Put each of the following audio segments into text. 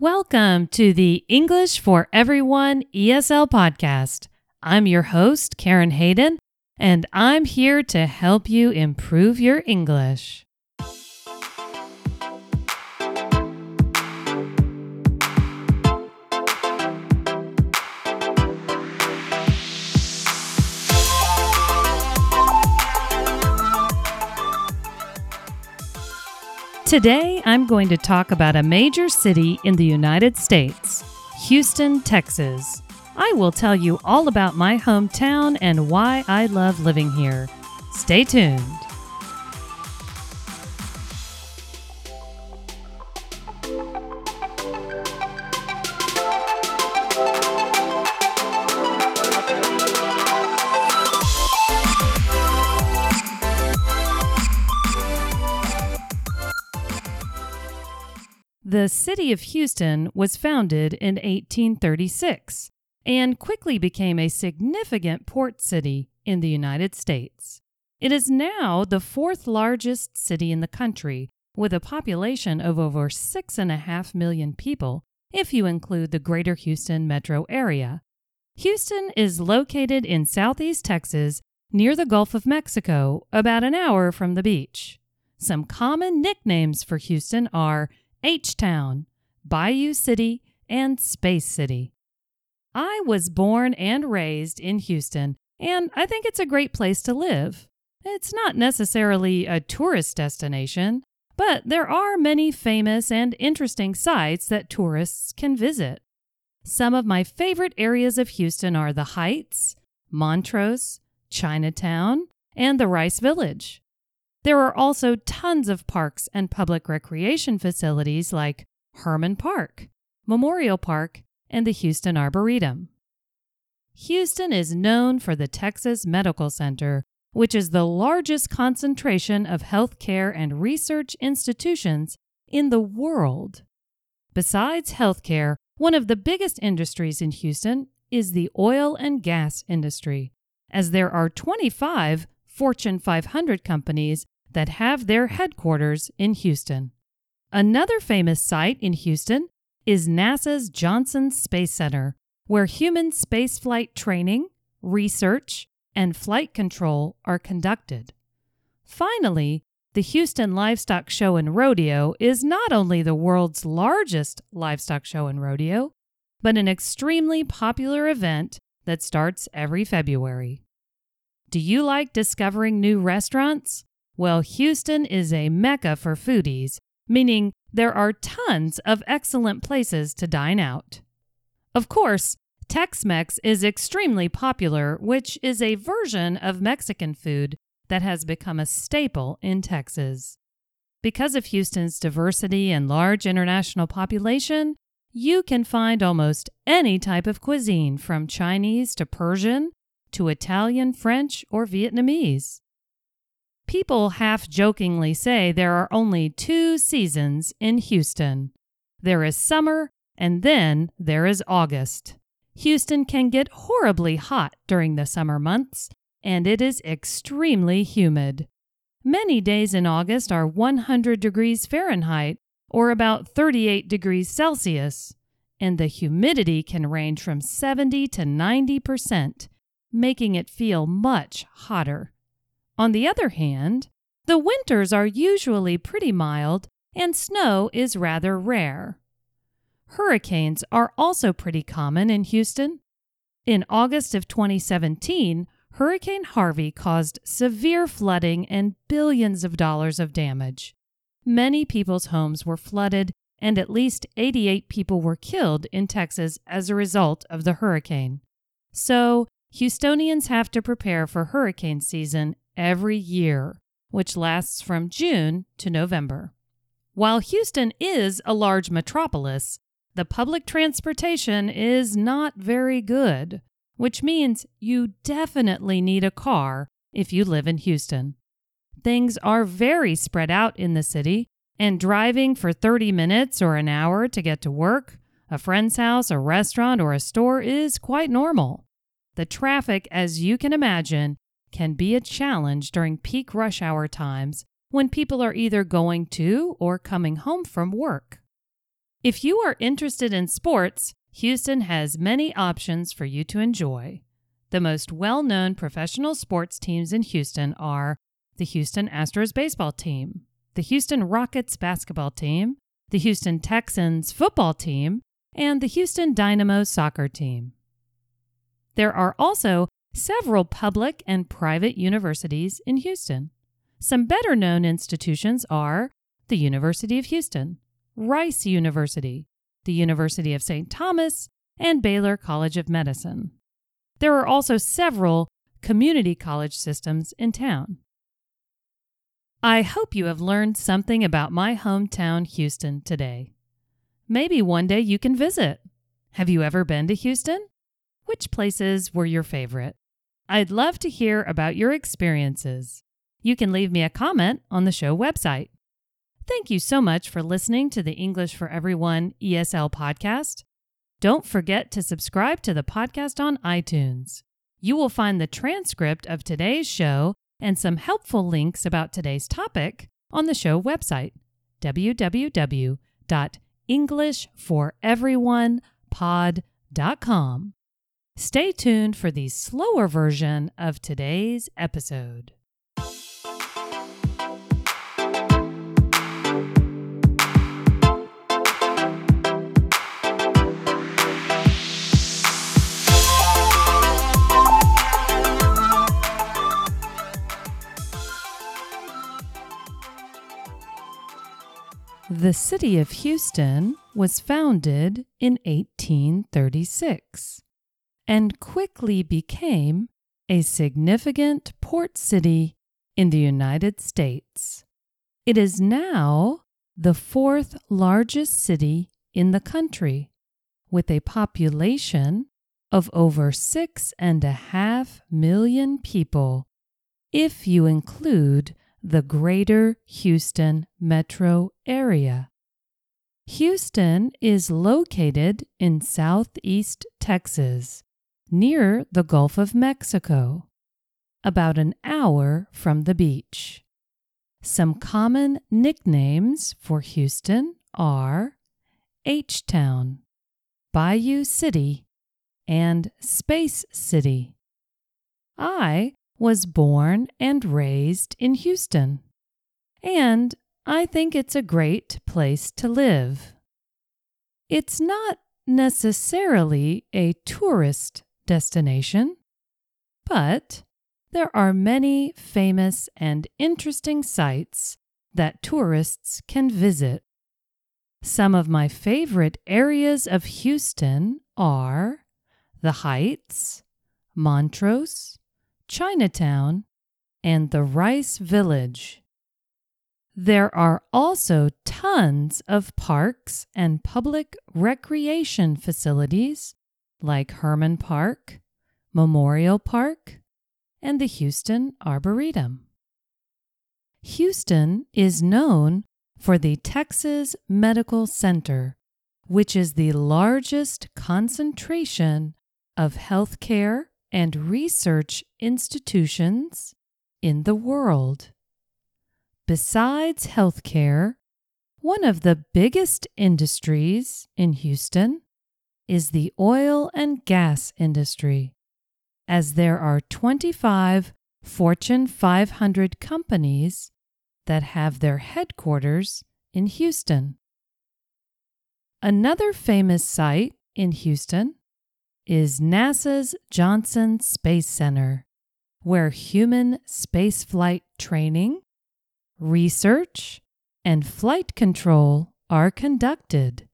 Welcome to the English for Everyone ESL podcast. I'm your host, Karen Hayden, and I'm here to help you improve your English. Today, I'm going to talk about a major city in the United States, Houston, Texas. I will tell you all about my hometown and why I love living here. Stay tuned. The city of Houston was founded in 1836 and quickly became a significant port city in the United States. It is now the fourth largest city in the country, with a population of over 6.5 million people if you include the greater Houston metro area. Houston is located in southeast Texas near the Gulf of Mexico, about an hour from the beach. Some common nicknames for Houston are H Town, Bayou City, and Space City. I was born and raised in Houston, and I think it's a great place to live. It's not necessarily a tourist destination, but there are many famous and interesting sites that tourists can visit. Some of my favorite areas of Houston are the Heights, Montrose, Chinatown, and the Rice Village. There are also tons of parks and public recreation facilities like Hermann Park, Memorial Park, and the Houston Arboretum. Houston is known for the Texas Medical Center, which is the largest concentration of healthcare and research institutions in the world. Besides healthcare, one of the biggest industries in Houston is the oil and gas industry, as there are 25 Fortune 500 companies that have their headquarters in Houston. Another famous site in Houston is NASA's Johnson Space Center, where human spaceflight training, research, and flight control are conducted. Finally, the Houston Livestock Show and Rodeo is not only the world's largest livestock show and rodeo, but an extremely popular event that starts every February. Do you like discovering new restaurants? Well, Houston is a mecca for foodies, meaning there are tons of excellent places to dine out. Of course, Tex Mex is extremely popular, which is a version of Mexican food that has become a staple in Texas. Because of Houston's diversity and large international population, you can find almost any type of cuisine from Chinese to Persian to Italian, French, or Vietnamese. People half jokingly say there are only two seasons in Houston there is summer, and then there is August. Houston can get horribly hot during the summer months, and it is extremely humid. Many days in August are 100 degrees Fahrenheit or about 38 degrees Celsius, and the humidity can range from 70 to 90 percent making it feel much hotter. On the other hand, the winters are usually pretty mild and snow is rather rare. Hurricanes are also pretty common in Houston. In August of 2017, Hurricane Harvey caused severe flooding and billions of dollars of damage. Many people's homes were flooded, and at least 88 people were killed in Texas as a result of the hurricane. So, Houstonians have to prepare for hurricane season every year, which lasts from June to November. While Houston is a large metropolis, the public transportation is not very good, which means you definitely need a car if you live in Houston. Things are very spread out in the city, and driving for 30 minutes or an hour to get to work, a friend's house, a restaurant, or a store is quite normal. The traffic, as you can imagine, can be a challenge during peak rush hour times when people are either going to or coming home from work. If you are interested in sports, Houston has many options for you to enjoy. The most well known professional sports teams in Houston are the Houston Astros baseball team, the Houston Rockets basketball team, the Houston Texans football team, and the Houston Dynamo soccer team. There are also several public and private universities in Houston. Some better known institutions are the University of Houston, Rice University, the University of St. Thomas, and Baylor College of Medicine. There are also several community college systems in town. I hope you have learned something about my hometown, Houston, today. Maybe one day you can visit. Have you ever been to Houston? Which places were your favorite? I'd love to hear about your experiences. You can leave me a comment on the show website. Thank you so much for listening to the English for Everyone ESL podcast. Don't forget to subscribe to the podcast on iTunes. You will find the transcript of today's show and some helpful links about today's topic on the show website, www.englishforeveryonepod.com. Stay tuned for the slower version of today's episode. The city of Houston was founded in 1836 and quickly became a significant port city in the United States. It is now the fourth largest city in the country, with a population of over six and a half million people, if you include the Greater Houston metro area. Houston is located in southeast Texas, near the Gulf of Mexico, about an hour from the beach. Some common nicknames for Houston are H Town, Bayou City, and Space City. I was born and raised in Houston, and I think it's a great place to live. It's not necessarily a tourist destination, but there are many famous and interesting sites that tourists can visit. Some of my favorite areas of Houston are the Heights, Montrose, Chinatown, and the Rice Village. There are also tons of parks and public recreation facilities like Hermann Park, Memorial Park, and the Houston Arboretum. Houston is known for the Texas Medical Center, which is the largest concentration of healthcare and research institutions in the world. Besides healthcare, one of the biggest industries in Houston is the oil and gas industry, as there are 25 Fortune 500 companies that have their headquarters in Houston. Another famous site in Houston is NASA's Johnson Space Center, where human spaceflight training, research, and flight control are conducted.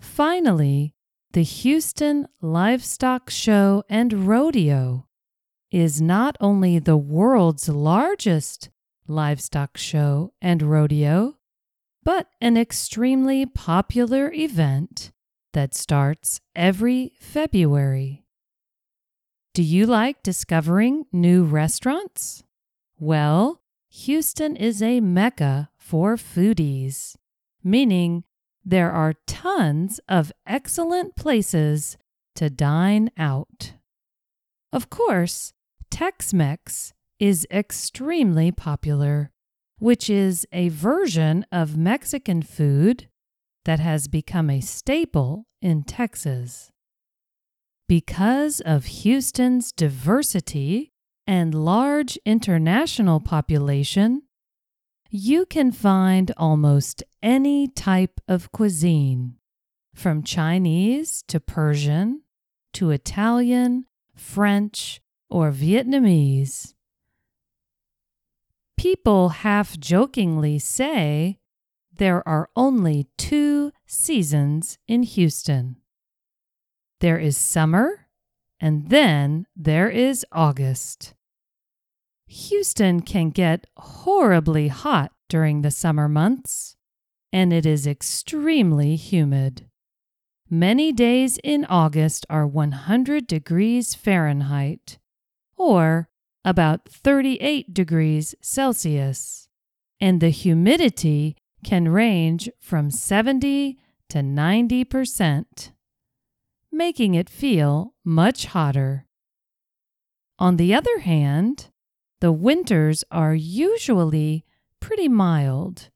Finally, the Houston Livestock Show and Rodeo is not only the world's largest livestock show and rodeo, but an extremely popular event that starts every February. Do you like discovering new restaurants? Well, Houston is a mecca for foodies, meaning there are tons of excellent places to dine out. Of course, Tex Mex is extremely popular, which is a version of Mexican food that has become a staple in Texas. Because of Houston's diversity and large international population, you can find almost any type of cuisine, from Chinese to Persian to Italian, French, or Vietnamese. People half jokingly say there are only two seasons in Houston there is summer, and then there is August. Houston can get horribly hot during the summer months, and it is extremely humid. Many days in August are 100 degrees Fahrenheit, or about 38 degrees Celsius, and the humidity can range from 70 to 90 percent, making it feel much hotter. On the other hand, the winters are usually pretty mild,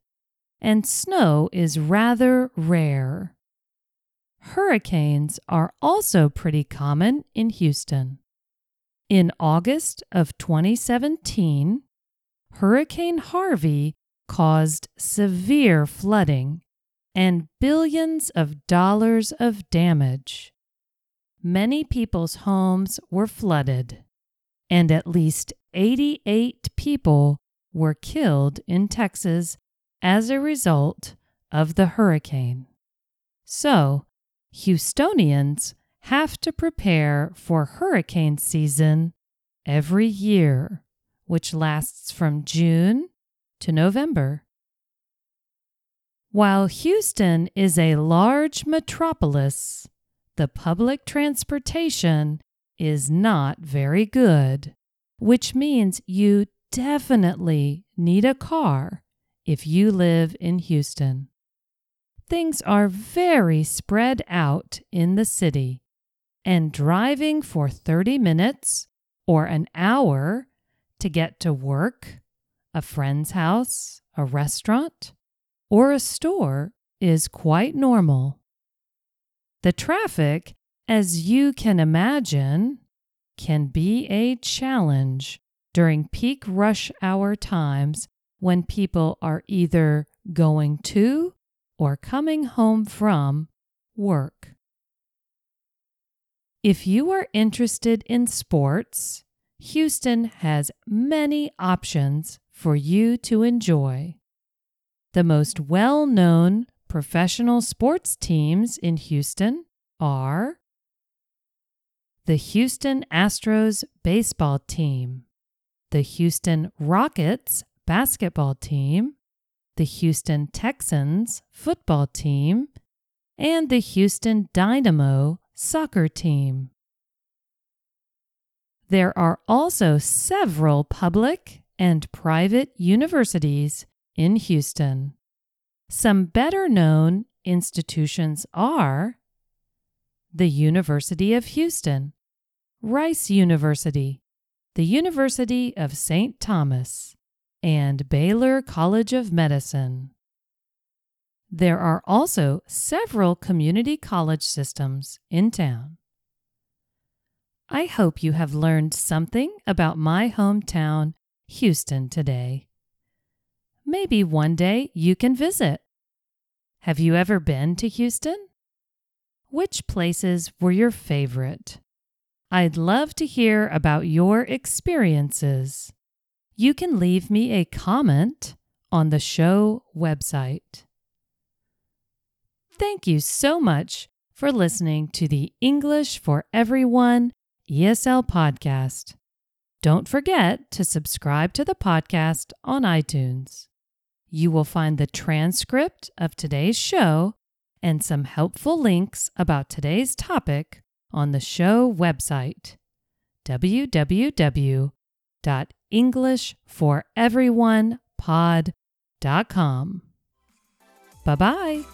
and snow is rather rare. Hurricanes are also pretty common in Houston. In August of 2017, Hurricane Harvey caused severe flooding and billions of dollars of damage. Many people's homes were flooded, and at least 88 people were killed in Texas as a result of the hurricane. So, Houstonians have to prepare for hurricane season every year, which lasts from June to November. While Houston is a large metropolis, the public transportation is not very good, which means you definitely need a car if you live in Houston. Things are very spread out in the city, and driving for 30 minutes or an hour to get to work, a friend's house, a restaurant, or a store is quite normal. The traffic, as you can imagine, can be a challenge during peak rush hour times when people are either going to or coming home from work. If you are interested in sports, Houston has many options for you to enjoy. The most well known professional sports teams in Houston are the Houston Astros baseball team, the Houston Rockets basketball team, the Houston Texans football team, and the Houston Dynamo soccer team. There are also several public and private universities in Houston. Some better known institutions are the University of Houston, Rice University, the University of St. Thomas, and Baylor College of Medicine. There are also several community college systems in town. I hope you have learned something about my hometown, Houston, today. Maybe one day you can visit. Have you ever been to Houston? Which places were your favorite? I'd love to hear about your experiences. You can leave me a comment on the show website. Thank you so much for listening to the English for Everyone ESL podcast. Don't forget to subscribe to the podcast on iTunes. You will find the transcript of today's show and some helpful links about today's topic on the show website www.englishforeveryonepod.com. Bye bye.